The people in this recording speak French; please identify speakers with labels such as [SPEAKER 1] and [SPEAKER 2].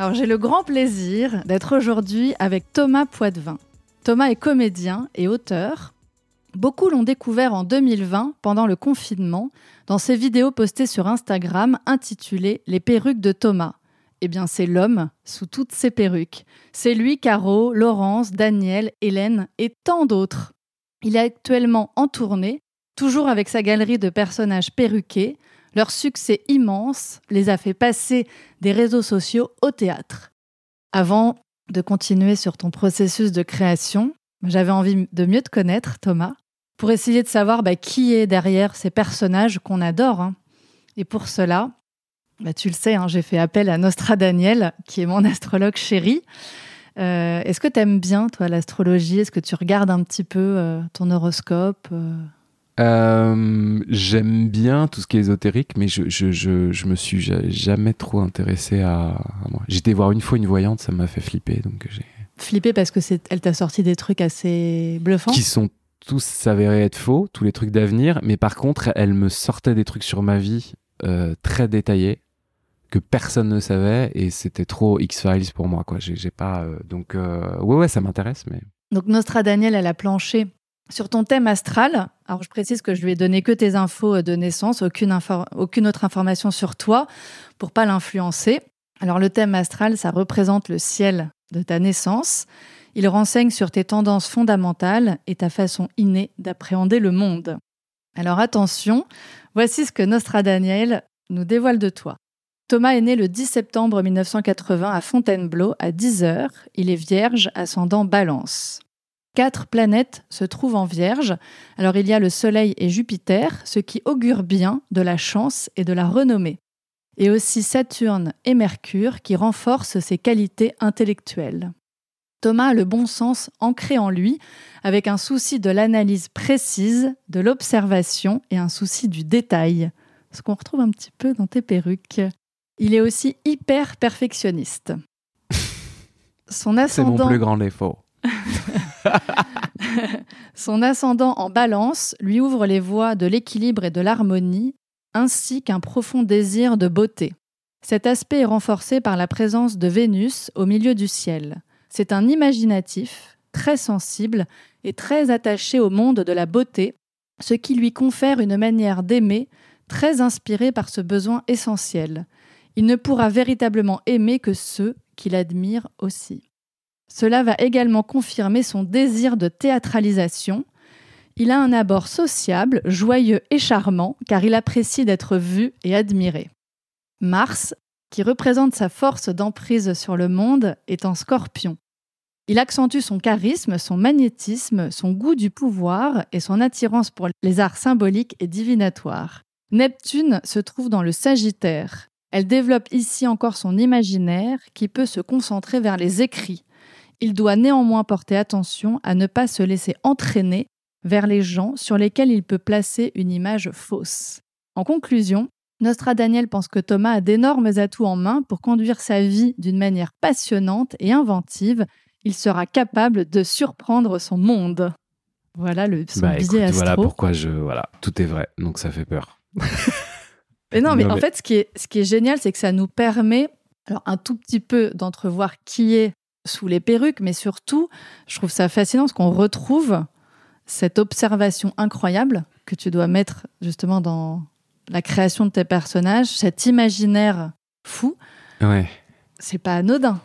[SPEAKER 1] Alors j'ai le grand plaisir d'être aujourd'hui avec Thomas Poitvin. Thomas est comédien et auteur. Beaucoup l'ont découvert en 2020 pendant le confinement dans ses vidéos postées sur Instagram intitulées Les perruques de Thomas. Eh bien, c'est l'homme sous toutes ses perruques. C'est lui, Caro, Laurence, Daniel, Hélène et tant d'autres. Il est actuellement en tournée, toujours avec sa galerie de personnages perruqués. Leur succès immense les a fait passer des réseaux sociaux au théâtre. Avant de continuer sur ton processus de création, j'avais envie de mieux te connaître, Thomas, pour essayer de savoir bah, qui est derrière ces personnages qu'on adore. Hein. Et pour cela, bah, tu le sais, hein, j'ai fait appel à Nostra Daniel, qui est mon astrologue chéri. Euh, est-ce que tu aimes bien, toi, l'astrologie? Est-ce que tu regardes un petit peu euh, ton horoscope
[SPEAKER 2] euh? J'aime bien tout ce qui est ésotérique, mais je, je, je, je me suis jamais trop intéressé à, moi. J'étais voir une fois une voyante, ça m'a fait flipper, donc j'ai
[SPEAKER 1] flipper parce que c'est elle t'a sorti des trucs assez bluffants?
[SPEAKER 2] Qui sont tous s'avéraient être faux, tous les trucs d'avenir, mais par contre, elle me sortait des trucs sur ma vie très détaillés que personne ne savait et c'était trop X-Files pour moi quoi. J'ai pas euh, donc euh, ouais ouais ça m'intéresse mais.
[SPEAKER 1] Donc Nostra Daniel elle a planché sur ton thème astral. Alors je précise que je lui ai donné que tes infos de naissance, aucune autre information sur toi pour pas l'influencer. Alors le thème astral ça représente le ciel de ta naissance. Il renseigne sur tes tendances fondamentales et ta façon innée d'appréhender le monde. Alors attention, voici ce que Nostra Daniel nous dévoile de toi. Thomas est né le 10 septembre 1980 à Fontainebleau à 10h. Il est vierge, ascendant balance. Quatre planètes se trouvent en vierge. Alors il y a le Soleil et Jupiter, ce qui augure bien de la chance et de la renommée. Et aussi Saturne et Mercure qui renforcent ses qualités intellectuelles. Thomas a le bon sens ancré en lui, avec un souci de l'analyse précise, de l'observation et un souci du détail. Ce qu'on retrouve un petit peu dans tes perruques? Il est aussi hyper perfectionniste.
[SPEAKER 2] Son ascendant... C'est mon plus grand défaut.
[SPEAKER 1] Son ascendant en balance lui ouvre les voies de l'équilibre et de l'harmonie, ainsi qu'un profond désir de beauté. Cet aspect est renforcé par la présence de Vénus au milieu du ciel. C'est un imaginatif, très sensible et très attaché au monde de la beauté, ce qui lui confère une manière d'aimer très inspirée par ce besoin essentiel. Il ne pourra véritablement aimer que ceux qu'il admire aussi. Cela va également confirmer son désir de théâtralisation. Il a un abord sociable, joyeux et charmant, car il apprécie d'être vu et admiré. Mars, qui représente sa force d'emprise sur le monde, est en scorpion. Il accentue son charisme, son magnétisme, son goût du pouvoir et son attirance pour les arts symboliques et divinatoires. Neptune se trouve dans le Sagittaire. Elle développe ici encore son imaginaire qui peut se concentrer vers les écrits. Il doit néanmoins porter attention à ne pas se laisser entraîner vers les gens sur lesquels il peut placer une image fausse. En conclusion, Nostra Daniel pense que Thomas a d'énormes atouts en main pour conduire sa vie d'une manière passionnante et inventive. Il sera capable de surprendre son monde. Voilà le son
[SPEAKER 2] bah, Voilà pourquoi je voilà, tout est vrai, donc ça fait peur.
[SPEAKER 1] Mais non, mais, en fait, ce qui est, ce qui est génial, c'est que ça nous permet, alors un tout petit peu d'entrevoir qui est sous les perruques, mais surtout, je trouve ça fascinant parce qu'on retrouve cette observation incroyable que tu dois mettre justement dans la création de tes personnages, cet imaginaire fou.
[SPEAKER 2] Ouais.
[SPEAKER 1] C'est pas anodin.